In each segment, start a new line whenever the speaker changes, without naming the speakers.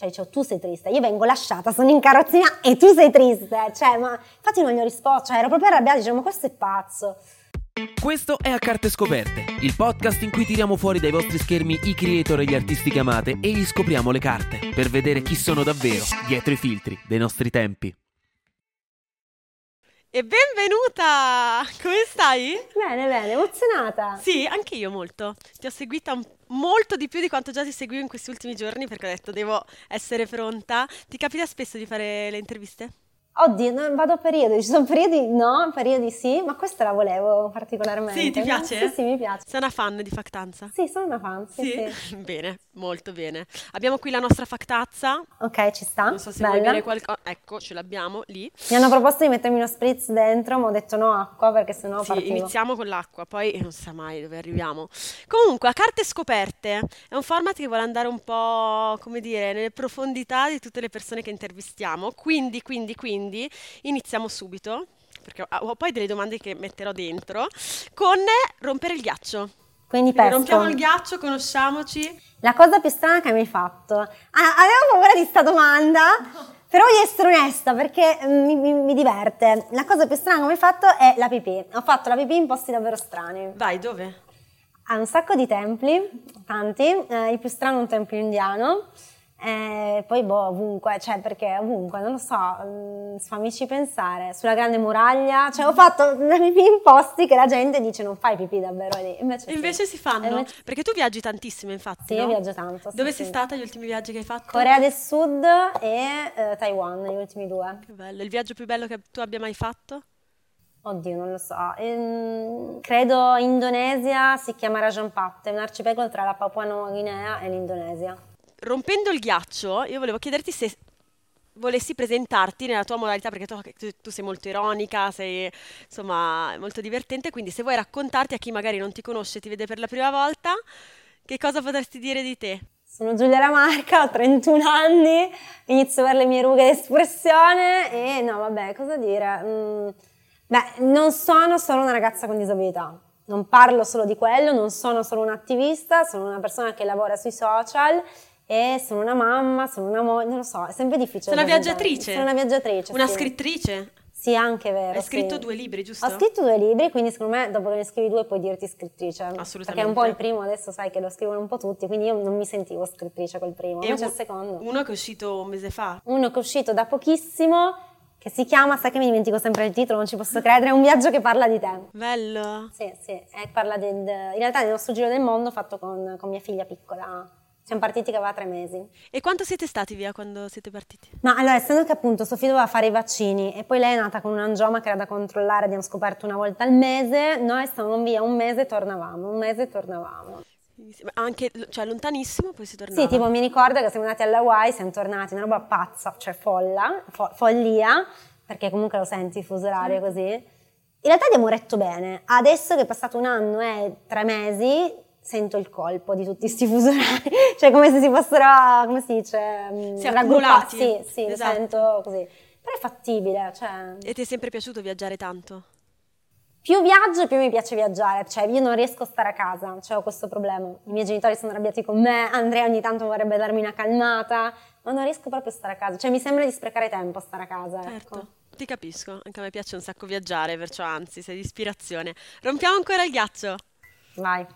Cioè, dicevo, tu sei triste, io vengo lasciata, sono in carrozzina e tu sei triste. Cioè, ma infatti non gli ho risposto, cioè, ero proprio arrabbiata, dicevo, ma questo è pazzo.
Questo è A Carte Scoperte, il podcast in cui tiriamo fuori dai vostri schermi i creator e gli artisti che amate e gli scopriamo le carte per vedere chi sono davvero dietro i filtri dei nostri tempi.
E benvenuta! Come stai?
Bene, bene, emozionata.
Sì, anche io molto. Ti ho seguita un- molto di più di quanto già ti seguivo in questi ultimi giorni perché ho detto devo essere pronta. Ti capita spesso di fare le interviste?
Oddio, no, vado a periodi, ci sono periodi no, periodi sì, ma questa la volevo particolarmente.
Sì, ti piace?
Sì, sì, mi piace.
Sei una fan di Factanza?
Sì, sono una fan, sì, sì.
Bene, molto bene. Abbiamo qui la nostra Factazza.
Ok, ci sta,
Non so se vuoi
bella.
bere qualcosa. Ecco, ce l'abbiamo lì.
Mi hanno proposto di mettermi uno spritz dentro, ma ho detto no acqua perché sennò
Sì,
partivo.
iniziamo con l'acqua, poi non sa mai dove arriviamo. Comunque, a carte scoperte è un format che vuole andare un po', come dire, nelle profondità di tutte le persone che intervistiamo. Quindi, quindi, quindi, iniziamo subito, perché ho poi delle domande che metterò dentro, con rompere il ghiaccio.
Quindi
Quindi rompiamo il ghiaccio, conosciamoci.
La cosa più strana che mi hai fatto. Ah, avevo paura di sta domanda, però voglio essere onesta perché mm, mi, mi- mi diverte. La cosa più strana che mi hai fatto è la pipì. Ho fatto la pipì in posti davvero strani.
Vai, dove?
Ha un sacco di templi, tanti. Eh, il più strano è un tempio indiano. Eh, poi boh, ovunque, cioè perché ovunque, non lo so, mm, fammici pensare, sulla grande muraglia, cioè ho fatto pipì in posti che la gente dice non fai pipì davvero lì, invece,
E
sì.
invece si fanno.
Invece-
Perché tu viaggi tantissimo, infatti,
Sì, io
no?
viaggio tanto. sì,
Dove
sì.
sei stata gli ultimi viaggi che hai fatto?
Corea del Sud e eh, Taiwan, gli ultimi due.
Che bello. Il viaggio più bello che tu abbia mai fatto?
Oddio, non lo so. Ehm, credo Indonesia si chiama Rajan Pat, è un arcipelago tra la Papua Nuova Guinea e l'Indonesia.
Rompendo il ghiaccio, io volevo chiederti se volessi presentarti nella tua modalità, perché tu, tu- sei molto ironica, sei insomma molto divertente, quindi se vuoi raccontarti a chi magari non ti conosce, ti vede per la prima volta, che cosa potresti dire di te?
Sono Giulia Ramarca, ho 31 anni, inizio a avere le mie rughe d'espressione e no, vabbè, cosa dire? Mm, beh, non sono solo una ragazza con disabilità, non parlo solo di quello, non sono solo un'attivista, sono una persona che lavora sui social e sono una mamma, sono una moglie, non lo so, è sempre difficile.
Sei una viaggiatrice?
Sono una viaggiatrice,
Una
sì.
scrittrice?
Sì, anche vero.
Hai scritto
sì.
due libri, giusto?
Ho scritto due libri, quindi secondo me dopo che ne scrivi due puoi dirti scrittrice.
Assolutamente.
Perché è un po' il primo, adesso sai che lo scrivono un po' tutti, quindi io non mi sentivo scrittrice col primo,
E
invece
un-
il secondo.
Uno che è uscito un mese fa.
Uno che è uscito da pochissimo, che si chiama, sai che mi dimentico sempre il titolo, non ci posso credere, è un viaggio che parla di te.
Bello.
Sì, sì, parla del, in realtà del nostro giro del mondo fatto con, con mia figlia piccola. Siamo partiti che aveva tre mesi.
E quanto siete stati via quando siete partiti?
Ma allora, essendo che appunto Sofì doveva fare i vaccini e poi lei è nata con un angioma che era da controllare, abbiamo scoperto una volta al mese, noi stavamo via un mese e tornavamo, un mese e tornavamo.
Anche, cioè lontanissimo, poi si tornava.
Sì, tipo mi ricordo che siamo andati alla Hawaii, siamo tornati, una roba pazza, cioè folla, fo- follia, perché comunque lo senti il fuso orario così. In realtà abbiamo retto bene, adesso che è passato un anno e tre mesi, sento il colpo di tutti questi fusi orari, cioè come se si fossero, come si dice, mm,
Sì,
raggruppati. Sì, sì, lo
Esatto.
sento così. Però è fattibile, cioè...
E ti è sempre piaciuto viaggiare tanto?
Più viaggio, più mi piace viaggiare, cioè io non riesco a stare a casa, cioè ho questo problema. I miei genitori sono arrabbiati con me, Andrea ogni tanto vorrebbe darmi una calmata, ma non riesco proprio a stare a casa, cioè mi sembra di sprecare tempo a stare a casa, ecco.
Certo, ti capisco, anche a me piace un sacco viaggiare, perciò anzi, sei di ispirazione. Rompiamo ancora il ghiaccio.
Vai.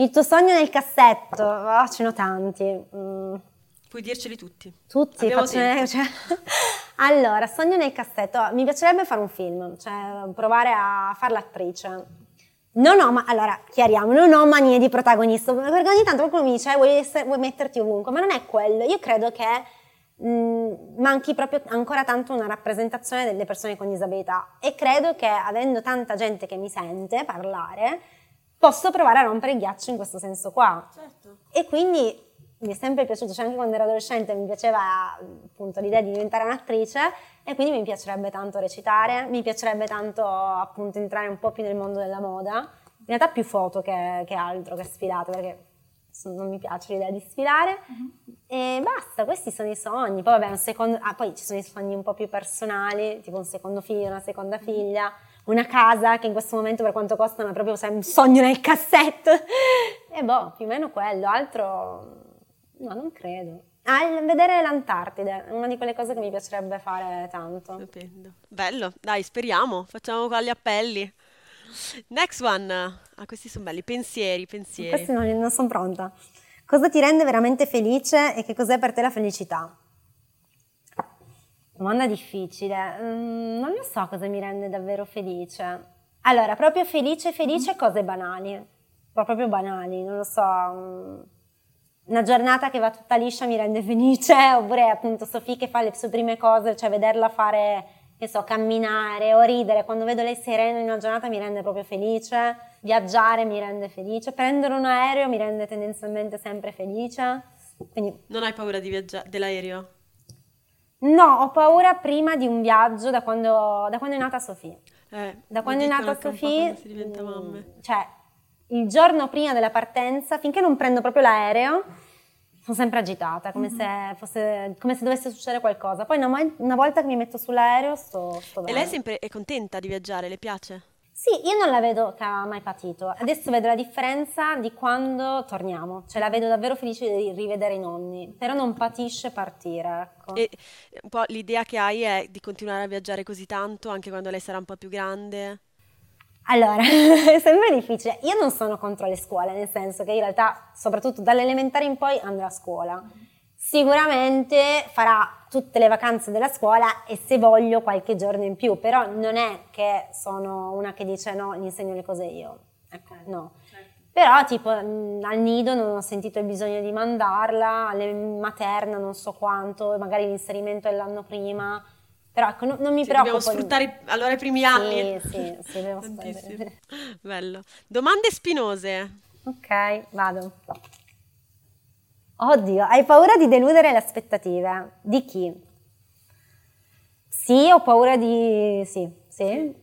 Il tuo sogno nel cassetto, oh, ce n'ho tanti. Mm,
Puoi dirceli tutti.
tutti,
tempo.
cioè- Allora, sogno nel cassetto, mi piacerebbe fare un film, cioè provare a fare l'attrice. Non ho, ma allora chiariamo, non ho manie di protagonista, perché ogni tanto qualcuno mi dice "Eh, vuoi, essere- vuoi metterti ovunque, ma non è quello. Io credo che mh, manchi proprio ancora tanto una rappresentazione delle persone con disabilità e credo che avendo tanta gente che mi sente parlare, posso provare a rompere il ghiaccio in questo senso qua.
Certo.
E quindi mi è sempre piaciuto, cioè anche quando ero adolescente mi piaceva appunto l'idea di diventare un'attrice e quindi mi piacerebbe tanto recitare, mi piacerebbe tanto appunto entrare un po' più nel mondo della moda, in realtà più foto che, che altro, che sfilate, perché non mi piace l'idea di sfilare e basta, questi sono i sogni. Poi vabbè, un secondo, ah, poi ci sono i sogni un po' più personali, tipo un secondo figlio, una seconda figlia, una casa che in questo momento per quanto costano è proprio sai, un sogno nel cassetto. E boh, più o meno quello, altro no, non credo. Al vedere l'Antartide, è una di quelle cose che mi piacerebbe fare tanto.
Stupendo. Bello, dai, speriamo, facciamo qua gli appelli. Next one. Ah, questi sono belli. Pensieri, pensieri.
Questi non, non sono pronta. Cosa ti rende veramente felice e che cos'è per te la felicità? Domanda difficile. Mm, non lo so cosa mi rende davvero felice. Allora, proprio felice, felice, cose banali. Proprio banali, non lo so. mm, Una giornata che va tutta liscia mi rende felice, oppure appunto Sofì che fa le sue prime cose, cioè vederla fare, che so, camminare o ridere. Quando vedo lei serena in una giornata mi rende proprio felice. Viaggiare mi rende felice. Prendere un aereo mi rende tendenzialmente sempre felice. Quindi
Non hai paura di viaggiare dell'aereo?
No, ho paura prima di un viaggio da quando, da quando è nata Sofì.
Eh,
Da quando è nata Sofì,
si diventa
mm,
mamme.
cioè il giorno prima della partenza, finché non prendo proprio l'aereo, sono sempre agitata, come, se, fosse, come se dovesse succedere qualcosa. Poi una, una volta che mi metto sull'aereo sto, sto
E
bene.
lei sempre è contenta di viaggiare, le piace?
Sì, io non la vedo che ha mai patito. Adesso vedo la differenza di quando torniamo. Cioè la vedo davvero felice di rivedere i nonni, però non patisce partire, ecco.
E un po' l'idea che hai è di continuare a viaggiare così tanto anche quando lei sarà un po' più grande?
Allora, è sempre difficile. Io non sono contro le scuole, nel senso che in realtà, soprattutto dalle elementari in poi, andrà a scuola. Sicuramente farà tutte le vacanze della scuola e se voglio qualche giorno in più, però non è che sono una che dice no, gli insegno le cose io. Ecco, no. Però tipo mh, al nido non ho sentito il bisogno di mandarla, alle materna non so quanto, magari l'inserimento è l'anno prima, però ecco, no- non mi
dobbiamo
preoccupo. di-
sfruttare allora i primi anni.
Sì, sì, sì, devo.
Bello. Domande spinose.
Ok, vado. Oddio, hai paura di deludere le aspettative? Di chi? Sì, ho paura di... Sì, sì.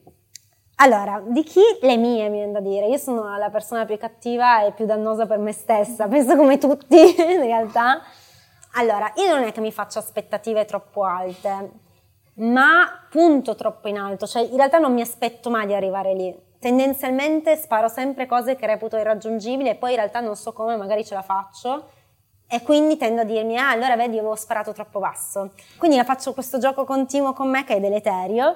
Allora, di chi? Le mie, mi viene da dire. Io sono la persona più cattiva e più dannosa per me stessa, penso come tutti in realtà. Allora, io non è che mi faccio aspettative troppo alte, ma punto troppo in alto, cioè in realtà non mi aspetto mai di arrivare lì. Tendenzialmente sparo sempre cose che reputo irraggiungibili e poi in realtà non so come, magari ce la faccio e quindi tendo a dirmi, ah allora vedi, io avevo sparato troppo basso. Quindi la faccio questo gioco continuo con me che è deleterio,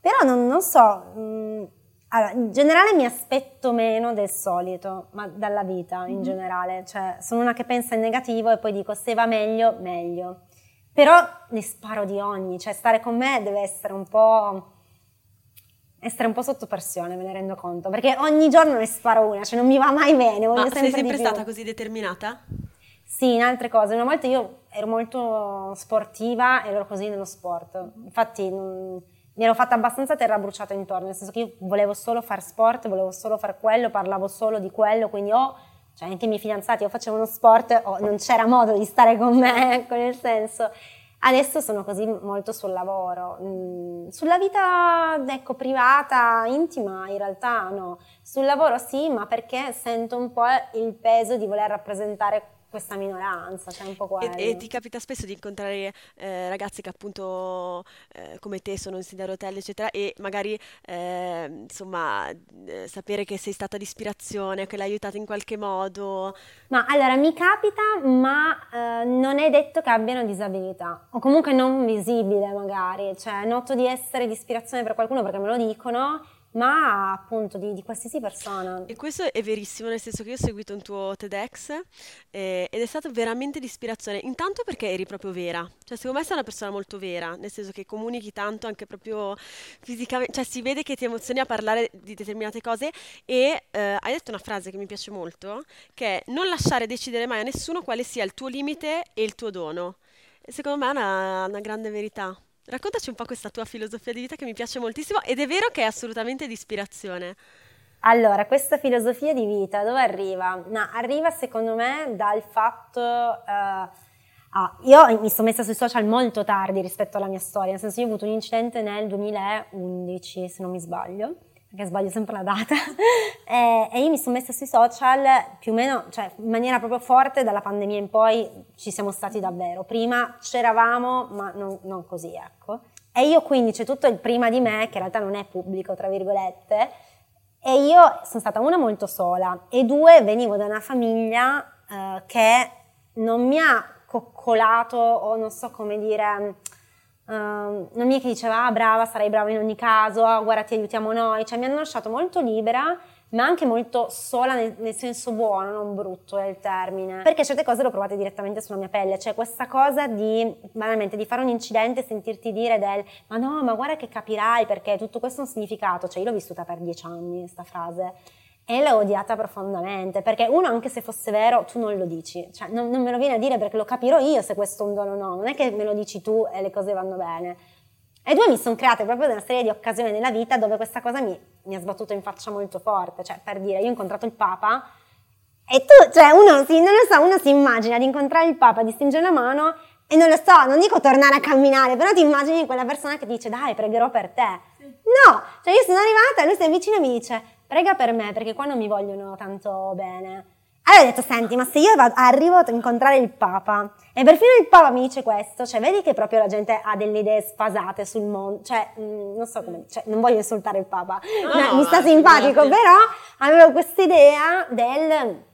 però non, non so, mm, allora, in generale mi aspetto meno del solito, ma dalla vita in generale, cioè sono una che pensa in negativo e poi dico se va meglio, meglio. Però ne sparo di ogni, cioè stare con me deve essere un po' essere un po' sotto pressione, me ne rendo conto, perché ogni giorno ne sparo una, cioè non mi va mai bene, voglio
Ma
sempre
sei sempre stata così determinata?
Sì, in altre cose. Una volta io ero molto sportiva e ero così nello sport. Infatti non- mi ero fatta abbastanza terra bruciata intorno, nel senso che io volevo solo fare sport, volevo solo fare quello, parlavo solo di quello, quindi o, cioè anche i miei fidanzati o facevano sport o non c'era modo di stare con me, ecco, nel senso. Adesso sono così molto sul lavoro. Mm, Sulla vita, ecco, privata, intima, in realtà no. Sul lavoro sì, ma perché sento un po' il peso di voler rappresentare questa minoranza, cioè un po' quello.
E, e ti capita spesso di incontrare eh, ragazzi che appunto eh, come te sono in sedia a rotelle, eccetera, e magari eh, insomma sapere che sei stata di ispirazione, che l'hai aiutata in qualche modo.
Ma allora mi capita, ma eh, non è detto che abbiano disabilità, o comunque non visibile magari, cioè noto di essere di ispirazione per qualcuno perché me lo dicono, ma appunto di, di qualsiasi persona.
E questo è verissimo, nel senso che io ho seguito un tuo TEDx eh, ed è stato veramente di ispirazione. Intanto perché eri proprio vera, cioè secondo me sei una persona molto vera, nel senso che comunichi tanto anche proprio fisicamente, cioè si vede che ti emozioni a parlare di determinate cose e eh, hai detto una frase che mi piace molto, che è non lasciare decidere mai a nessuno quale sia il tuo limite e il tuo dono. Secondo me è una, una grande verità. Raccontaci un po' questa tua filosofia di vita che mi piace moltissimo ed è vero che è assolutamente di ispirazione.
Allora, questa filosofia di vita dove arriva? No, arriva secondo me dal fatto... eh, ah, io mi sono messa sui social molto tardi rispetto alla mia storia, nel senso io ho avuto un incidente nel 2011, se non mi sbaglio, perché sbaglio sempre la data, e, e io mi sono messa sui social più o meno, cioè in maniera proprio forte dalla pandemia in poi ci siamo stati davvero. Prima c'eravamo, ma non, non così, ecco. E io quindi c'è tutto il prima di me, che in realtà non è pubblico, tra virgolette, e io sono stata una molto sola e due venivo da una famiglia eh, che non mi ha coccolato o non so come dire, non mi è che diceva ah brava, sarai brava in ogni caso, ah, guarda ti aiutiamo noi, cioè mi hanno lasciato molto libera ma anche molto sola nel, nel, senso buono, non brutto è il termine. Perché certe cose le ho provate direttamente sulla mia pelle, cioè questa cosa di, banalmente, di fare un incidente e sentirti dire del ma no, ma guarda che capirai perché tutto questo ha un significato, cioè io l'ho vissuta per dieci anni questa frase e l'ho odiata profondamente, perché uno, anche se fosse vero, tu non lo dici, cioè non, non me lo viene a dire perché lo capirò io se questo è un dono o no, non è che me lo dici tu e le cose vanno bene. E due mi sono create proprio una serie di occasioni nella vita dove questa cosa mi, mi, ha sbattuto in faccia molto forte. Cioè, per dire, io ho incontrato il Papa e tu, cioè, uno si, non lo so, uno si immagina di incontrare il Papa, di stringere la mano e non lo so, non dico tornare a camminare, però ti immagini quella persona che dice dai, pregherò per te. No, cioè io sono arrivata e lui si avvicina e mi dice prega per me perché qua non mi vogliono tanto bene. Allora ho detto, senti, ma se io vado, arrivo a incontrare il Papa e perfino il Papa mi dice questo, cioè vedi che proprio la gente ha delle idee sfasate sul mondo, cioè mh, non so come, cioè, non voglio insultare il Papa, no, mi sta simpatico, però avevo questa idea del,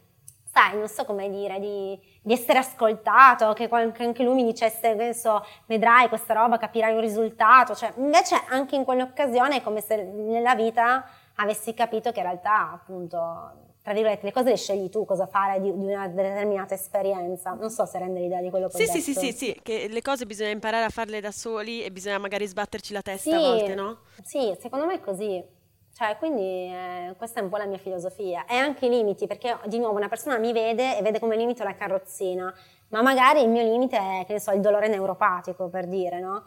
sai, non so come dire, di, di essere ascoltato, che, che, anche lui mi dicesse, che so, vedrai questa roba, capirai un risultato, cioè invece anche in quell'occasione è come se nella vita avessi capito che in realtà appunto tra virgolette, le cose le scegli tu cosa fare di, di, una determinata esperienza. Non so se rende l'idea di quello che
sì,
ho
sì. Sì, sì, sì, che le cose bisogna imparare a farle da soli e bisogna magari sbatterci la testa sì, a volte, no?
Sì, secondo me è così. Cioè, quindi eh, questa è un po' la mia filosofia. E anche i limiti, perché di nuovo una persona mi vede e vede come limite la carrozzina, ma magari il mio limite è, che ne so, il dolore neuropatico, per dire, no?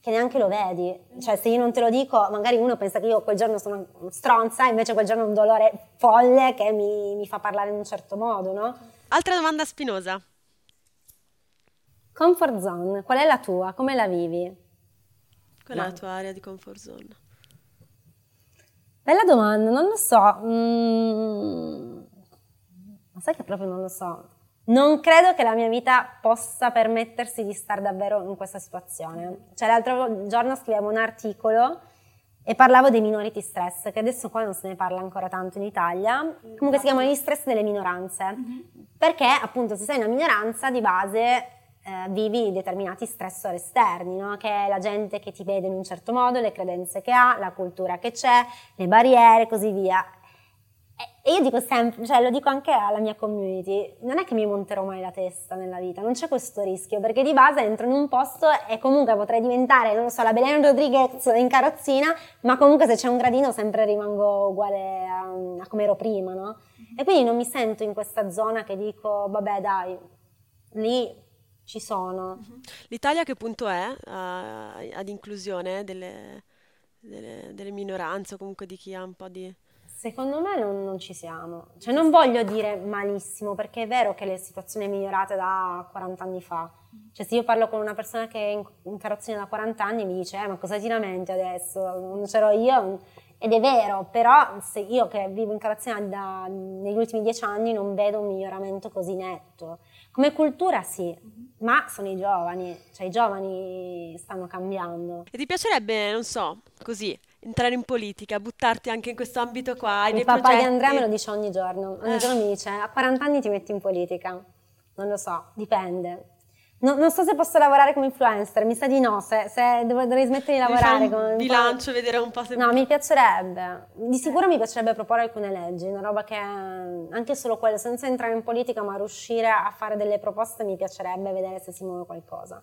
Che neanche lo vedi. Cioè, se io non te lo dico, magari uno pensa che io quel giorno sono stronza, invece quel giorno ho un dolore folle che mi, mi fa parlare in un certo modo, no?
Altra domanda spinosa.
Comfort zone, qual è la tua? Come la vivi?
Qual è la tua area di comfort zone?
Bella domanda, non lo so. Mm... Ma sai che proprio non lo so non credo che la mia vita possa permettersi di stare davvero in questa situazione. Cioè, l'altro giorno scrivevo un articolo e parlavo dei minority stress, che adesso qua non se ne parla ancora tanto in Italia. Comunque si chiamano gli stress delle minoranze. Mm-hmm. Perché appunto se sei una minoranza di base eh, vivi determinati stressor esterni, no? che è la gente che ti vede in un certo modo, le credenze che ha, la cultura che c'è, le barriere e così via. E io dico sempre, cioè lo dico anche alla mia community, non è che mi monterò mai la testa nella vita, non c'è questo rischio, perché di base entro in un posto e comunque potrei diventare, non lo so, la Belen Rodriguez in carrozzina, ma comunque se c'è un gradino sempre rimango uguale a, a come ero prima, no? E quindi non mi sento in questa zona che dico, vabbè dai, lì ci sono.
L'Italia che punto è uh, ad inclusione delle, delle, delle minoranze o comunque di chi ha un po' di...
Secondo me non, non, ci siamo. Cioè non voglio dire malissimo, perché è vero che le situazioni è migliorata da 40 anni fa. Cioè se io parlo con una persona che è in, in carrozzina da 40 anni mi dice eh, ma cosa ti lamenti adesso? Non c'ero io. Ed è vero, però se io che vivo in carrozzina da, negli ultimi 10 anni non vedo un miglioramento così netto. Come cultura sì, ma sono i giovani, cioè i giovani stanno cambiando.
E ti piacerebbe, non so, così, entrare in politica, buttarti anche in questo ambito qua?
Il papà progetti? di Andrea me lo dice ogni giorno, ogni eh. giorno mi dice a 40 anni ti metti in politica, non lo so, dipende. No, non so se posso lavorare come influencer, mi sa di no, se, se devo, dovrei smettere di lavorare
come... bilancio, vedere un po' se...
No, mi piacerebbe, di sicuro mi piacerebbe proporre alcune leggi, una roba che anche solo quello, senza entrare in politica ma riuscire a fare delle proposte mi piacerebbe vedere se si muove qualcosa.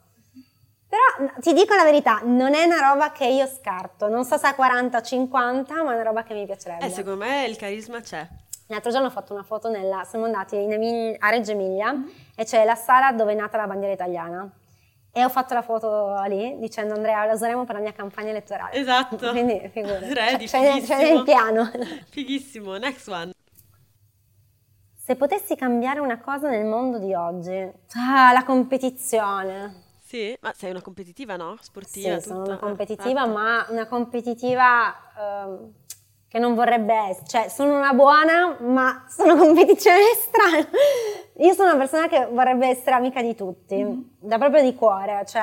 Però ti dico la verità, non è una roba che io scarto, non so se a 40 o 50, ma è una roba che mi piacerebbe.
Eh, secondo me il carisma c'è.
L'altro giorno ho fatto una foto nella, siamo andati Emil, a Reggio Emilia mm-hmm. e c'è la sala dove è nata la bandiera italiana. E ho fatto la foto lì dicendo Andrea la useremo per la mia campagna elettorale.
Esatto.
Quindi figurati.
Ready,
c'è, c'è nel piano.
Fighissimo, next one.
Se potessi cambiare una cosa nel mondo di oggi, ah, la competizione.
Sì, ma sei una competitiva, no? Sportiva?
Sì, sono una competitiva, ah, ma una competitiva um, che non vorrebbe essere. Cioè, sono una buona, ma sono competizione strana. Io sono una persona che vorrebbe essere amica di tutti, mm-hmm. da proprio di cuore, cioè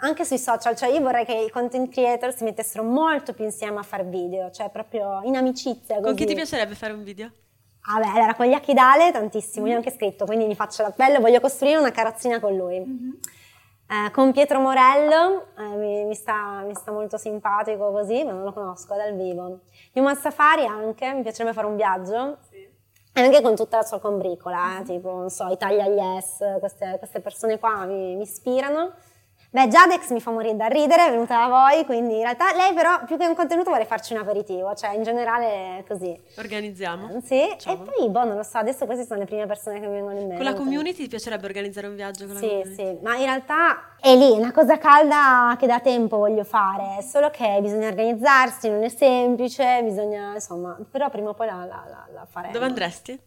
anche sui social. Cioè, io vorrei che i content creator si mettessero molto più insieme a fare video, cioè proprio in amicizia. Così.
Con chi ti piacerebbe fare un video?
Ah beh, allora con gli Achidale tantissimo, io ho anche scritto, quindi gli faccio l'appello, voglio costruire una carrozzina con lui. Eh, con Pietro Morello, eh, mi, mi sta, mi sta molto simpatico così, ma non lo conosco dal vivo. Human Safari anche, mi piacerebbe fare un viaggio. E anche con tutta la sua combricola, eh, tipo, non so, Italia Yes, queste, queste persone qua mi, mi ispirano. Beh, Jadex mi fa morire da ridere, è venuta da voi, quindi in realtà lei però più che un contenuto vuole farci un aperitivo, cioè in generale è così.
Organizziamo.
Eh, Sì,
Facciamo.
e poi, boh, non lo so, adesso queste sono le prime persone che mi vengono in mente.
Con la community ti piacerebbe organizzare un viaggio con la
Sì,
community?
sì, ma in realtà è lì, è una cosa calda che da tempo voglio fare, solo che bisogna organizzarsi, non è semplice, bisogna, insomma, però prima o poi la, la, la, la faremo.
Dove andresti?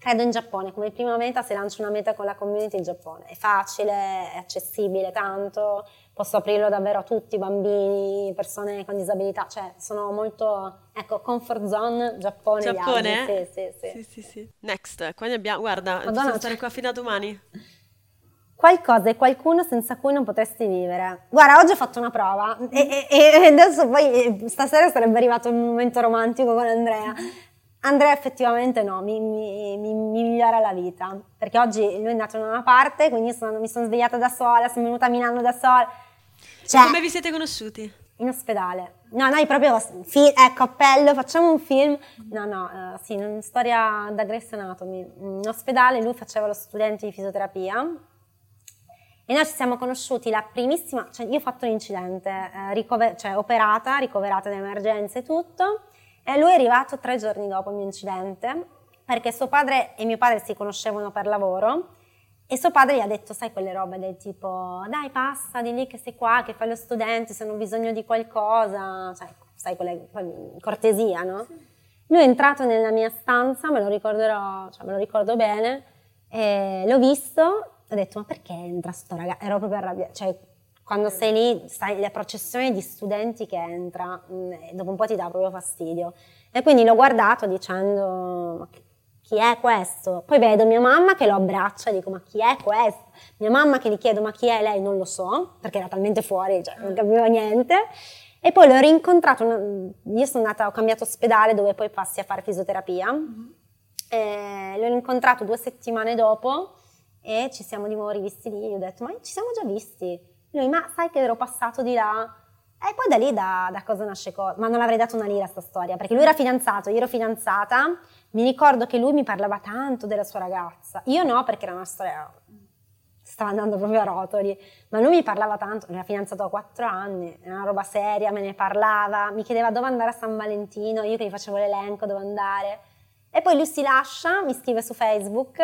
Credo in Giappone, come prima meta, se lancio una meta con la community in Giappone. È facile, è accessibile tanto, posso aprirlo davvero a tutti, bambini, persone con disabilità, cioè sono molto, ecco, comfort zone, Giappone,
Giappone?
viaggi, sì, sì, sì.
Sì, sì. Next, qua ne abbiamo, guarda,
Madonna,
possiamo
c'è-
stare qua fino a domani.
Qualcosa e qualcuno senza cui non potresti vivere. Guarda, oggi ho fatto una prova e, e- e adesso poi eh, stasera sarebbe arrivato un momento romantico con Andrea. Andrea effettivamente no, mi, mi- mi- mi migliora la vita, perché oggi lui è andato da una parte, quindi sono- mi sono svegliata da sola, sono venuta a Milano da sola. Cioè,
Come vi siete conosciuti?
in ospedale. No, noi proprio, fi- ecco, appello, facciamo un film. No, no, eh, sì, una storia da Grace Anatomy. In ospedale lui faceva lo studente di fisioterapia e noi ci siamo conosciuti la primissima, cioè io ho fatto l'incidente, eh, ricover- cioè operata, ricoverata in emergenza e tutto, e lui è arrivato tre giorni dopo il mio incidente, perché suo padre e mio padre si conoscevano per lavoro, e suo padre gli ha detto, sai, quelle robe del tipo, dai, passa di lì che sei qua, che fai lo studente, se hanno bisogno di qualcosa, cioè, sai, quelle, cortesia, no? Lui è entrato nella mia stanza, me lo ricorderò, cioè me lo ricordo bene, l'ho visto, ho detto, ma perché entra sto ragazzo? Ero proprio arrabbiata, cioè, quando sei lì, sai, la processione di studenti che entra, mh, e dopo un po' ti dà proprio fastidio. E quindi l'ho guardato dicendo, ma chi- è questo? Poi vedo mia mamma che lo abbraccia e dico, ma chi è questo? Mia mamma che gli chiedo, ma chi è lei? Non lo so, perché era talmente fuori, cioè non capivo niente. E poi l'ho rincontrato, io sono andata, ho cambiato ospedale dove poi passi a fare fisioterapia. E l'ho incontrato due settimane dopo e ci siamo di nuovo rivisti lì. Gli ho detto, ma ci siamo già visti? Lui, ma sai che ero passato di là? E poi da lì da, da cosa nasce cosa? Ma non avrei dato una lira a sta storia, perché lui era fidanzato, io ero fidanzata. Mi ricordo che lui mi parlava tanto della sua ragazza. Io no, perché era una storia stava andando proprio a rotoli, ma lui mi parlava tanto, lui era fidanzato da quattro anni, era una roba seria, me ne parlava, mi chiedeva dove andare a San Valentino, io che gli facevo l'elenco dove andare. E poi lui si lascia, mi scrive su Facebook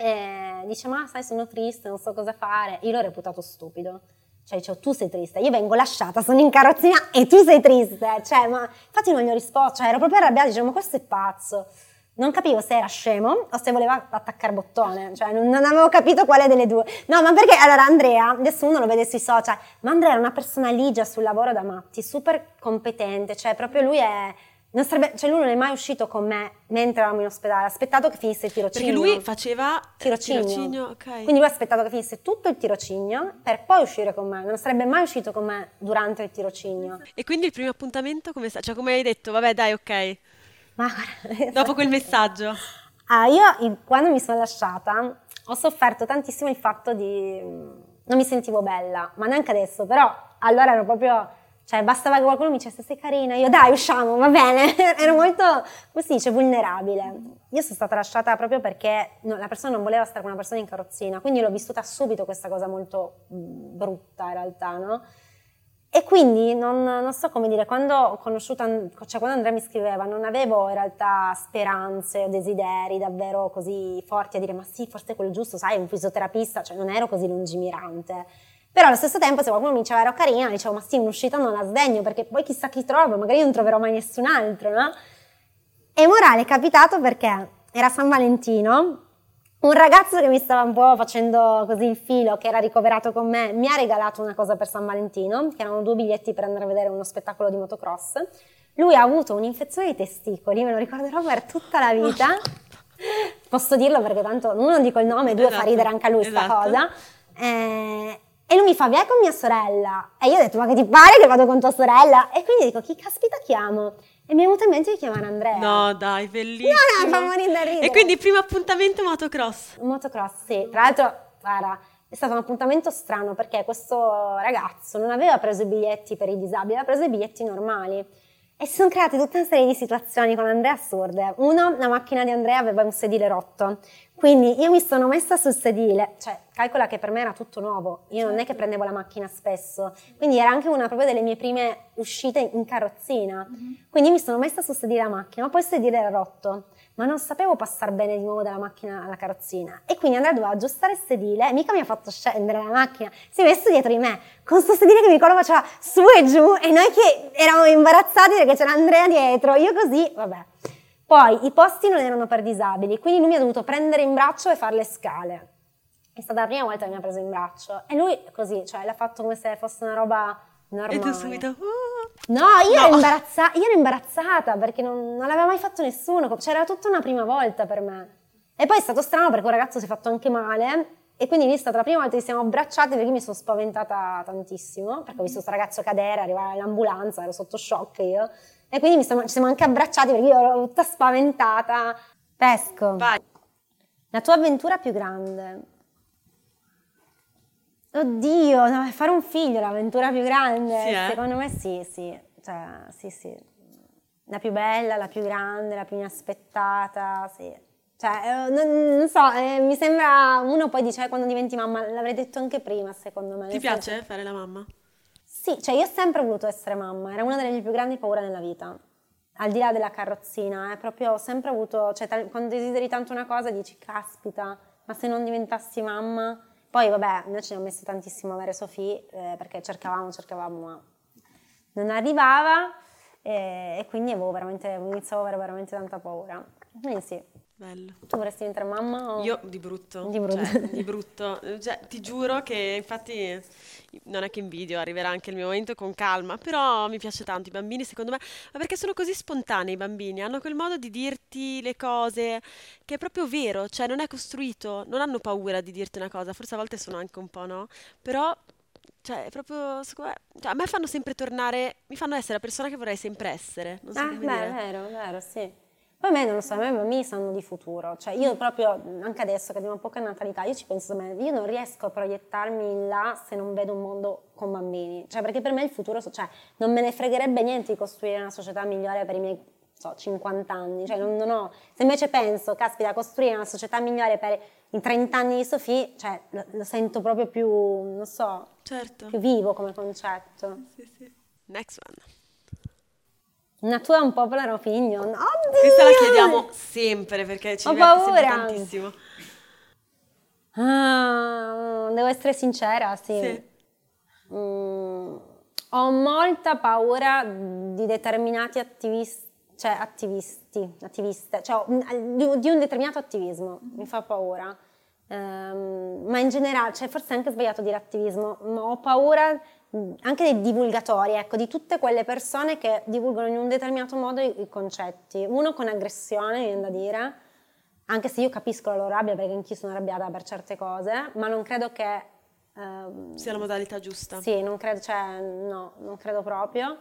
e dice ma sai sono triste, non so cosa fare. Io l'ho reputato stupido. Cioè dicevo tu sei triste, io vengo lasciata, sono in carrozzina e tu sei triste. Cioè ma infatti non gli ho risposto, cioè ero proprio arrabbiata, dicevo ma questo è pazzo. Non capivo se era scemo o se voleva attaccare bottone, cioè non, non avevo capito quale delle due. No, ma perché allora Andrea, adesso uno lo vede sui social, ma Andrea era una persona ligia sul lavoro da matti, super competente, cioè proprio lui è... Non sarebbe, cioè lui non è mai uscito con me mentre eravamo in ospedale, ha aspettato che finisse il tirocinio.
Perché lui faceva
tirocinio.
tirocinio, ok.
Quindi lui ha aspettato che finisse tutto il tirocinio per poi uscire con me, non sarebbe mai uscito con me durante il tirocinio.
E quindi il primo appuntamento come sta? Cioè come hai detto, vabbè dai, ok.
Ma guarda,
Dopo quel messaggio.
Ah, io quando mi sono lasciata ho sofferto tantissimo il fatto di... non mi sentivo bella, ma neanche adesso, però allora ero proprio... Cioè, bastava che qualcuno mi dicesse sei carina, io dai usciamo, va bene, ero molto, come si dice, vulnerabile. Io sono stata lasciata proprio perché no, la persona non voleva stare con una persona in carrozzina, quindi l'ho vissuta subito questa cosa molto brutta in realtà, no? E quindi non, non so come dire, quando ho conosciuto, cioè quando Andrea mi scriveva, non avevo in realtà speranze o desideri davvero così forti a dire ma sì, forse è quello giusto, sai, un fisioterapista, cioè non ero così lungimirante. Però allo stesso tempo se qualcuno mi diceva ero carina, dicevo ma sì, un'uscita non la sdegno perché poi chissà chi trovo, magari non troverò mai nessun altro, no? E morale è capitato perché era San Valentino, un ragazzo che mi stava un po' facendo così il filo, che era ricoverato con me, mi ha regalato una cosa per San Valentino, che erano due biglietti per andare a vedere uno spettacolo di motocross. Lui ha avuto un'infezione ai testicoli, me lo ricorderò per tutta la vita. Posso dirlo perché tanto uno non dico il nome, due fa
Esatto,
ridere anche a lui sta
esatto.
cosa. Eh, e lui mi fa, vai con mia sorella. E io ho detto, ma che ti pare che vado con tua sorella? E quindi dico, chi caspita chiamo? E mi è venuto in mente di chiamare Andrea.
No, dai, bellissimo.
No, no, fa morire da ridere.
E quindi primo appuntamento motocross.
Motocross, sì. Tra l'altro, guarda, è stato un appuntamento strano perché questo ragazzo non aveva preso i biglietti per i disabili, aveva preso i biglietti normali. E si sono create tutta una serie di situazioni con Andrea assurde. Uno, la macchina di Andrea aveva un sedile rotto. Quindi io mi sono messa sul sedile, cioè calcola che per me era tutto nuovo, io non è che prendevo la macchina spesso, quindi era anche una proprio delle mie prime uscite in carrozzina. Quindi mi sono messa sul sedile della macchina, ma poi il sedile era rotto ma non sapevo passare bene di nuovo dalla macchina alla carrozzina. E quindi Andrea doveva aggiustare il sedile e mica mi ha fatto scendere la macchina. Si è messo dietro di me con questo sedile che mi ricordo faceva su e giù e noi che eravamo imbarazzati perché c'era Andrea dietro. Io così, vabbè. Poi i posti non erano per disabili, quindi lui mi ha dovuto prendere in braccio e fare le scale. È stata la prima volta che mi ha preso in braccio. E lui così, cioè l'ha fatto come se fosse una roba normale.
E tu subito... Uh.
No, io, no. Ero, imbarazza- io ero imbarazzata perché non, non l'aveva mai fatto nessuno, c'era tutta una prima volta per me. E poi è stato strano perché un ragazzo si è fatto anche male e quindi lì è stata la prima volta che ci siamo abbracciati perché mi sono spaventata tantissimo, perché ho visto questo ragazzo cadere, arrivare all'ambulanza, ero sotto shock io. E quindi sono, ci siamo anche abbracciati perché io ero tutta spaventata. Pesco.
Vai.
La tua avventura più grande? Oddio, no, fare un figlio è l'avventura più grande.
Sì, eh?
Secondo me sì, sì. Cioè, sì, sì. La più bella, la più grande, la più inaspettata, sì. Cioè, eh, non, non so, eh, mi sembra, uno poi dice, eh, quando diventi mamma, l'avrei detto anche prima, secondo me.
Ti piace senso... fare la mamma?
Sì, cioè io ho sempre voluto essere mamma, era una delle mie più grandi paure nella vita. Al di là della carrozzina, eh, proprio ho sempre avuto, cioè tal- quando desideri tanto una cosa dici, caspita, ma se non diventassi mamma poi vabbè, noi ci abbiamo messo tantissimo a avere Sofì eh, perché cercavamo, cercavamo, ma non arrivava eh, e quindi avevo veramente, iniziavo ad avere veramente tanta paura. Quindi sì.
Bello.
Tu vorresti diventare mamma? O...
Io di brutto.
Di brutto.
Cioè, di brutto. Cioè, ti giuro che infatti non è che invidio, arriverà anche il mio momento con calma, però mi piace tanto i bambini secondo me, ma perché sono così spontanei i bambini, hanno quel modo di dirti le cose che è proprio vero, cioè non è costruito, non hanno paura di dirti una cosa, forse a volte sono anche un po' no, però cioè, è proprio, secondo me, cioè, a me fanno sempre tornare, mi fanno essere la persona che vorrei sempre essere. Non so
ah, beh, è vero, è vero, sì. Poi a me non lo so, a me i bambini sanno di futuro, cioè io proprio, anche adesso che abbiamo poca natalità, io ci penso, io non riesco a proiettarmi in là se non vedo un mondo con bambini, cioè perché per me il futuro, cioè non me ne fregherebbe niente di costruire una società migliore per i miei so, 50 anni, cioè non, non ho, se invece penso, caspita, costruire una società migliore per i 30 anni di Sofì, cioè lo, lo sento proprio più, non so,
certo.
più vivo come concetto.
Sì, sì. Next one.
Una tua un popular opinion. Oddio!
Questa la chiediamo sempre perché ci
Ho
diverte sempre
paura.
tantissimo.
Ah, devo essere sincera, sì.
Sì.
Mm, ho molta paura di determinati attivisti, cioè attivisti, attiviste, cioè un- di, di un determinato attivismo, mi fa paura. Ehm, ma in generale, cioè forse è anche sbagliato dire attivismo, ma ho paura anche dei divulgatori, ecco, di tutte quelle persone che divulgano in un determinato modo i, i concetti. Uno con aggressione, viene da dire, anche se io capisco la loro rabbia perché anch'io sono arrabbiata per certe cose, ma non credo che... ehm,
Sia la modalità giusta.
sì, non credo, cioè, no, non credo proprio.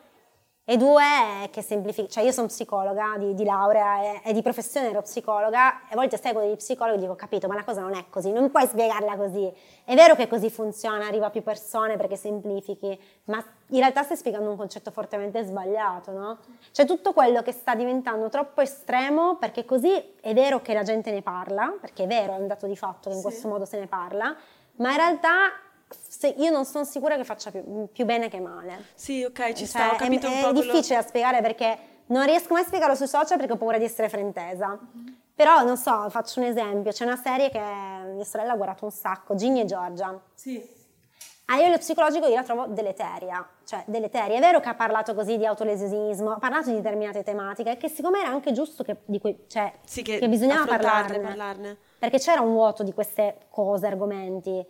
E due, che semplifica, cioè io sono psicologa di, di laurea e, e di professione ero psicologa e a volte seguo degli psicologi e dico, capito, ma la cosa non è così, non puoi spiegarla così. È vero che così funziona, arriva a più persone perché semplifichi, ma in realtà stai spiegando un concetto fortemente sbagliato, no? Cioè tutto quello che sta diventando troppo estremo, perché così è vero che la gente ne parla, perché è vero, è un dato di fatto che in
Sì.
questo modo se ne parla, ma in realtà se- io non sono sicura che faccia più, più bene che male.
Sì, ok, ci
Cioè,
sta, ho
è-
capito
è,
un po' quello-
difficile da spiegare perché non riesco mai a spiegarlo sui social perché ho paura di essere frentesa. Però, non so, faccio un esempio. C'è una serie che mia sorella ha guardato un sacco, Ginny e Giorgia.
Sì.
A livello psicologico io la trovo deleteria, cioè deleteria. È vero che ha parlato così di autolesionismo, ha parlato di determinate tematiche, che secondo me era anche giusto che, cui, cioè,
Sì, che,
che bisognava parlarne
parlarne.
perché c'era un vuoto di queste cose, argomenti,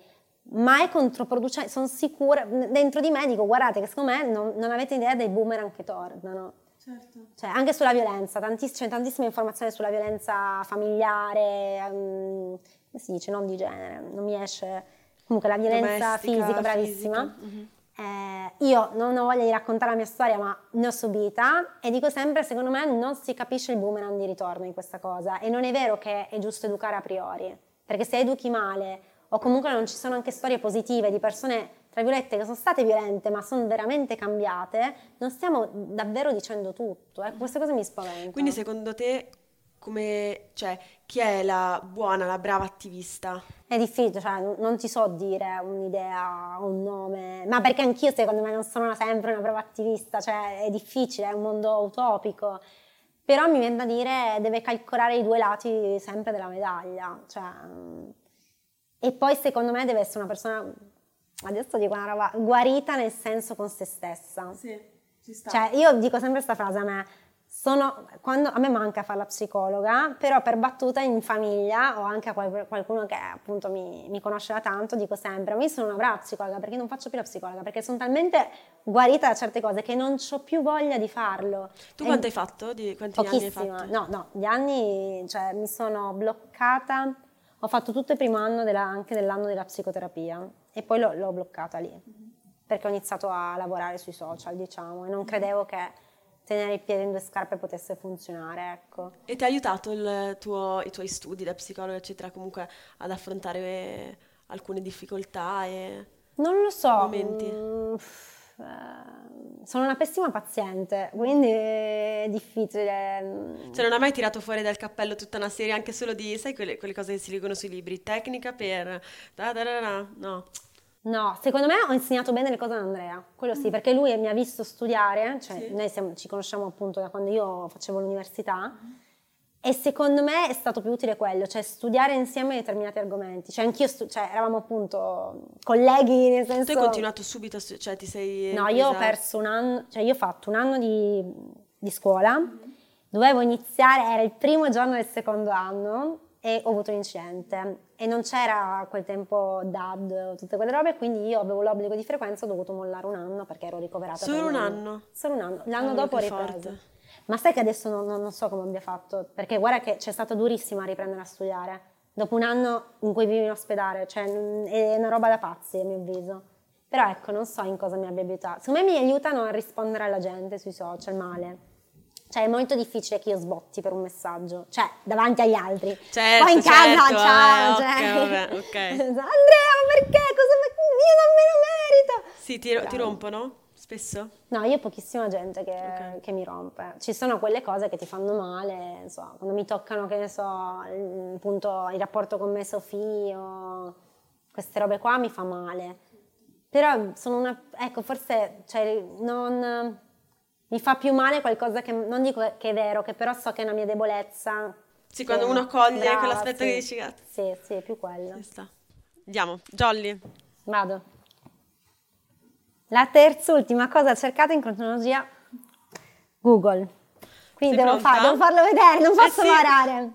ma è controproducente, sono sicura, dentro di me dico guardate che secondo me non, non avete idea dei boomerang che tornano.
Certo.
Cioè, anche sulla violenza, tantiss- c'è tantissime informazioni sulla violenza familiare, ehm, come si dice, non di genere, non mi esce. comunque la violenza
Domestica,
fisica, bravissima.
fisica.
Eh, io non ho voglia di raccontare la mia storia, ma ne ho subita e dico sempre, secondo me non si capisce il boomerang di ritorno in questa cosa e non è vero che è giusto educare a priori, perché se educhi male o comunque non ci sono anche storie positive di persone, tra virgolette, che sono state violente ma sono veramente cambiate, non stiamo davvero dicendo tutto. Ecco, queste cose mi spaventano.
Quindi secondo te, come, cioè, chi è la buona, la brava attivista?
È difficile, cioè non- ti so dire un'idea, un nome, ma perché anch'io secondo me non sono sempre una brava attivista, cioè è difficile, è un mondo utopico, però mi viene da dire deve calcolare i due lati sempre della medaglia, cioè, e poi secondo me deve essere una persona, adesso dico una roba, guarita nel senso con se stessa.
Sì, ci sta.
Cioè, io dico sempre questa frase a me. Sono, quando, a me manca fare la psicologa, però per battuta in famiglia o anche a qual- qualcuno che appunto mi, mi conosce da tanto, dico sempre, ma io sono una brava psicologa perché non faccio più la psicologa, perché sono talmente guarita da certe cose che non ho più voglia di farlo.
tu quanto hai fatto? Di quanti anni hai fatto?
no, no, gli anni, cioè mi sono bloccata, ho fatto tutto il primo anno della- anche dell'anno della psicoterapia e poi l'ho, l'ho bloccata lì, perché ho iniziato a lavorare sui social, diciamo, e non credevo che tenere il piede in due scarpe potesse funzionare, ecco.
E ti ha aiutato il tuo- i tuoi studi da psicologa, eccetera, comunque ad affrontare alcune difficoltà e...
Non lo so,
Momenti.
mm, sono una pessima paziente, quindi è difficile. mm.
Cioè non hai mai tirato fuori dal cappello tutta una serie anche solo di, sai, quelle, quelle cose che si leggono sui libri, tecnica per... da da da da, no.
No, secondo me ho insegnato bene le cose ad Andrea, quello sì, perché lui mi ha visto studiare, cioè
Sì.
noi siamo- ci conosciamo appunto da quando io facevo l'università e secondo me è stato più utile quello, cioè studiare insieme determinati argomenti, cioè anch'io, stu- cioè eravamo appunto colleghi nel senso...
Tu hai continuato subito, stu- cioè ti sei...
No, io ho perso un anno, cioè io ho fatto un anno di, di scuola, dovevo iniziare, era il primo giorno del secondo anno e ho avuto un incidente e non c'era a quel tempo DAD o tutte quelle robe, quindi io avevo l'obbligo di frequenza, ho dovuto mollare un anno perché ero ricoverata.
Solo un anno?
Solo un anno, l'anno
Cavolo,
dopo ho ripreso.
forte.
Ma sai che adesso non, non- non so come abbia fatto, perché guarda che c'è stato durissimo a riprendere a studiare, dopo un anno in cui vivi in ospedale, cioè mm, è una roba da pazzi a mio avviso. Però ecco, non so in cosa mi abbia aiutato. Secondo me mi aiutano a rispondere alla gente sui social male. Cioè è molto difficile che io sbotti per un messaggio, cioè davanti agli altri.
Certo,
Poi in casa,
certo,
ciao,
eh,
cioè...
ok, vabbè, ok.
Andrea, perché? Cosa Io non me lo merito!
Sì, ti, ti
Ciao.
rompono spesso?
No, io ho pochissima gente che,
Ok.
che mi rompe. Ci sono quelle cose che ti fanno male, so, quando mi toccano, che ne so, il, appunto il rapporto con me Sofì o queste robe qua mi fa male. Però sono una, ecco, forse, cioè, non, mi fa più male qualcosa che, non dico che è vero, che però so che è una mia debolezza.
Sì, quando uno coglie
brava,
quell'aspetto
sì.
che dici, cazzo.
Sì, sì, è più quello.
Ci sta. Andiamo, Jolly.
Vado. La terz'ultima cosa cercata in cronologia Google. Quindi devo, fa- devo farlo vedere, non
Eh
posso
sì.
varare.
Ah,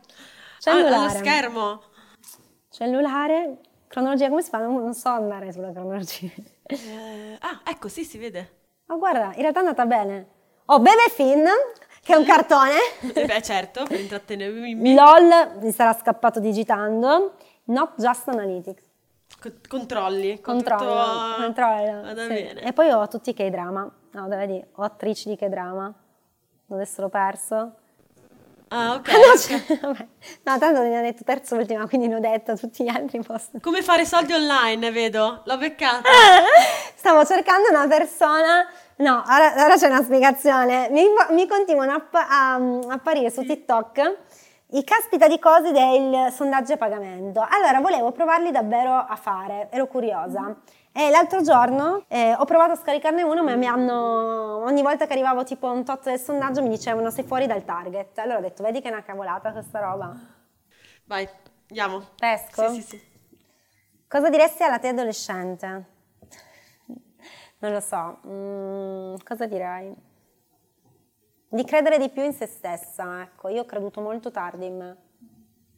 Cellulare.
allo schermo.
Cellulare. Cronologia, come si fa? Non, non so andare sulla cronologia.
Eh, ah, ecco, sì, si vede.
Ma guarda, in realtà è andata bene. Ho Bebe Finn, che è un cartone.
Eh beh, certo, per intrattenermi.
LOL, mi sarà scappato digitando. Not Just Analytics.
Co- controlli. con
Controllo,
tutto-
controllo. Sì. E poi ho tutti i K-drama. No, dove vedi? Ho attrici di K-drama. Adesso l'ho perso.
Ah, ok.
No,
ok.
vabbè. no, tanto mi ha detto terzo ultima, quindi ne ho detto tutti gli altri posti.
Come fare soldi online, vedo. L'ho beccata.
Stavo cercando una persona. No, ora, ora c'è una spiegazione. Mi, mi continuano a, a- a apparire su TikTok i caspita di cose del sondaggio a pagamento. Allora, volevo provarli davvero a fare, ero curiosa. E l'altro giorno eh, ho provato a scaricarne uno, ma mi hanno. Ogni volta che arrivavo tipo a un tot del sondaggio mi dicevano sei fuori dal target. Allora ho detto, vedi che è una cavolata questa roba.
Vai, andiamo.
Pesco?
Sì, sì, sì.
Cosa diresti alla te adolescente? Non lo so, mm, cosa direi? Di credere di più in se stessa, ecco, io ho creduto molto tardi in me.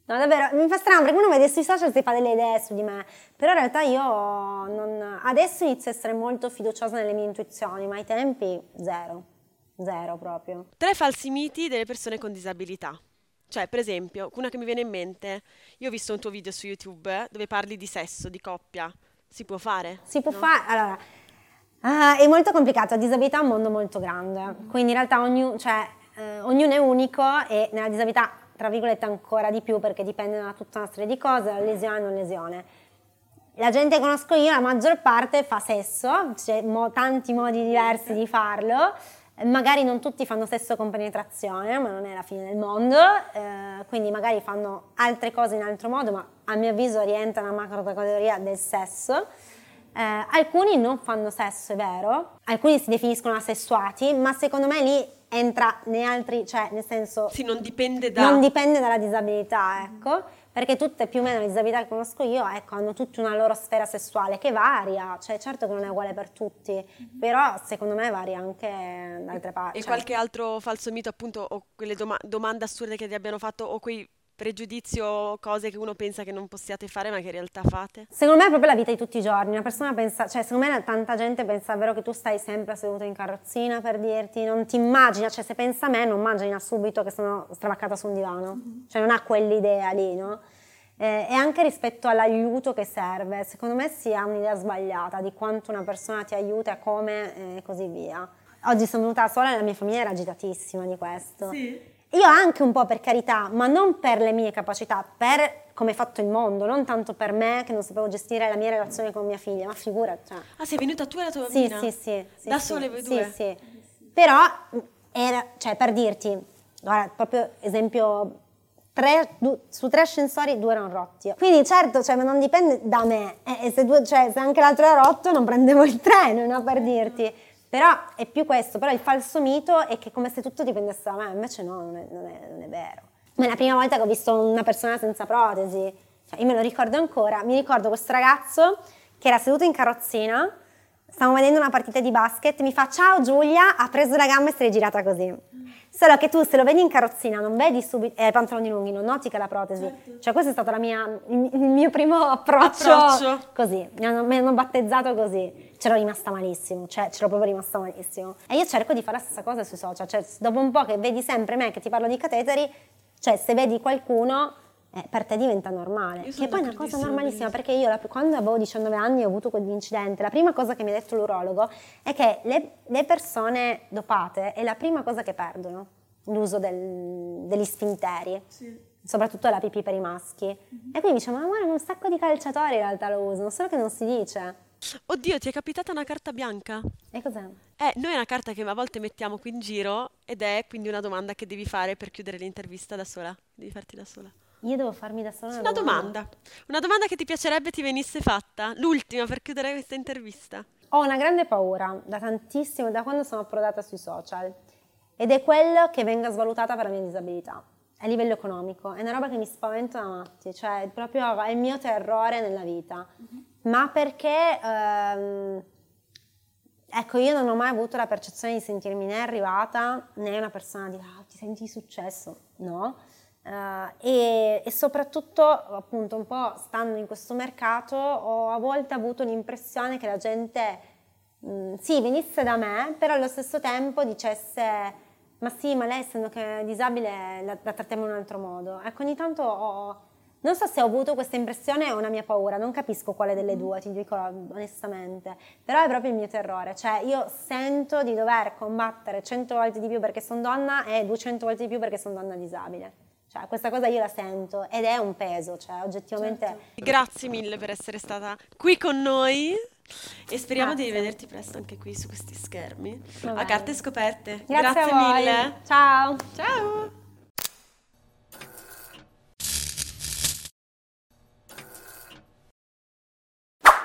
No, davvero, mi fa strano perché uno vede sui social si fa delle idee su di me, però in realtà io non... adesso inizio a essere molto fiduciosa nelle mie intuizioni, ma ai tempi zero, zero proprio.
Tre falsi miti delle persone con disabilità. Cioè, per esempio, una che mi viene in mente, io ho visto un tuo video su YouTube dove parli di sesso, di coppia. si può fare.
Si può
no?
fare, allora, ah, è molto complicato, la disabilità è un mondo molto grande, quindi in realtà ognu- cioè, eh, ognuno è unico e nella disabilità, tra virgolette, ancora di più perché dipende da tutta una serie di cose, da lesione o non lesione. La gente che conosco io, la maggior parte fa sesso, c'è mo- tanti modi diversi di farlo, magari non tutti fanno sesso con penetrazione, ma non è la fine del mondo, eh, quindi magari fanno altre cose in altro modo, ma a mio avviso rientra nella macro categoria del sesso. Eh, alcuni non fanno sesso, è vero, alcuni si definiscono asessuati, ma secondo me lì entra nei altri, cioè nel senso...
Sì, non dipende da...
Non dipende dalla disabilità, ecco perché tutte più o meno le disabilità che conosco io ecco, hanno tutta una loro sfera sessuale che varia, cioè certo che non è uguale per tutti, però secondo me varia anche da altre parti.
E
cioè.
qualche altro falso mito appunto o quelle doma- domande assurde che ti abbiano fatto o quei pregiudizi o cose che uno pensa che non possiate fare ma che in realtà fate?
Secondo me è proprio la vita di tutti i giorni, una persona pensa, cioè secondo me tanta gente pensa davvero che tu stai sempre seduto in carrozzina per dirti, non ti immagina, cioè se pensa a me non immagina subito che sono stravaccata su un divano, cioè non ha quell'idea lì, no? Eh, e anche rispetto all'aiuto che serve, secondo me si ha un'idea sbagliata di quanto una persona ti aiuta, come e così via. Oggi sono venuta sola e la mia famiglia era agitatissima di questo.
Sì.
Io anche un po' per carità, ma non per le mie capacità, per come è fatto il mondo, non tanto per me che non sapevo gestire la mia relazione con mia figlia, ma figurati. Cioè.
Ah, sei venuta tu e la tua
Sì,
bambina?
sì, sì, sì.
Da
sì,
sole voi
sì,
due?
Sì, Però, era, cioè, per dirti, guarda, proprio esempio, tre, du- su tre ascensori due erano rotti. Quindi certo, cioè, ma non dipende da me, eh, se, due, cioè, se anche l'altro era rotto non prendevo il treno, no, per dirti. Però è più questo, però il falso mito è che come se tutto dipendesse da me, invece no, non è, non è, non è vero. Ma è la prima volta che ho visto una persona senza protesi, cioè, io me lo ricordo ancora, mi ricordo questo ragazzo che era seduto in carrozzina, stavamo vedendo una partita di basket, mi fa ciao Giulia, ha preso la gamba e si è girata così. Solo che tu se lo vedi in carrozzina non vedi subito, eh, pantaloni lunghi, non noti che è la protesi. Cioè questo è stato la mia, il, il mio primo approccio,
Approccio.
così, mi hanno, mi hanno battezzato così. C'ero rimasta malissimo, cioè c'ero proprio rimasta malissimo. E io cerco di fare la stessa cosa sui social, cioè dopo un po' che vedi sempre me che ti parlo di cateteri, cioè se vedi qualcuno eh, per te diventa normale. Che poi è una cosa normalissima perché io la- quando avevo 19 anni ho avuto quell'incidente, la prima cosa che mi ha detto l'urologo è che le, le persone dopate è la prima cosa che perdono, l'uso del- degli sfinteri. Soprattutto la pipì per i maschi. E quindi diciamo, ma guarda, un sacco di calciatori in realtà lo usano, solo che non si dice.
Oddio, ti è capitata una carta bianca?
E cos'è?
Eh, noi è una carta che a volte mettiamo qui in giro ed è quindi una domanda che devi fare per chiudere l'intervista da sola. Devi farti da sola.
Io devo farmi da sola
Una domanda. Una domanda che ti piacerebbe ti venisse fatta. L'ultima per chiudere questa intervista.
Ho una grande paura da tantissimo, da quando sono approdata sui social, ed è quello che venga svalutata per la mia disabilità a livello economico. È una roba che mi spaventa da matti, cioè è proprio è il mio terrore nella vita. Ma perché, ehm, ecco, io non ho mai avuto la percezione di sentirmi né arrivata né una persona di ah, ti senti di successo, no? Eh, e, e soprattutto, appunto, un po' stando in questo mercato, ho a volte avuto l'impressione che la gente, mh, sì, venisse da me, però allo stesso tempo dicesse, ma sì, ma lei essendo che è disabile la, la trattiamo in un altro modo. Ecco, ogni tanto ho, non so se ho avuto questa impressione o una mia paura, non capisco quale delle due, ti dico onestamente, però è proprio il mio terrore, cioè io sento di dover combattere 100 volte di più perché sono donna e 200 volte di più perché sono donna disabile. Cioè, questa cosa io la sento ed è un peso, cioè oggettivamente...
Grazie mille per essere stata qui con noi e speriamo di
Grazie.
rivederti presto anche qui su questi schermi.
Va
A
bene.
carte scoperte.
Grazie, voi.
mille.
Ciao!
Ciao!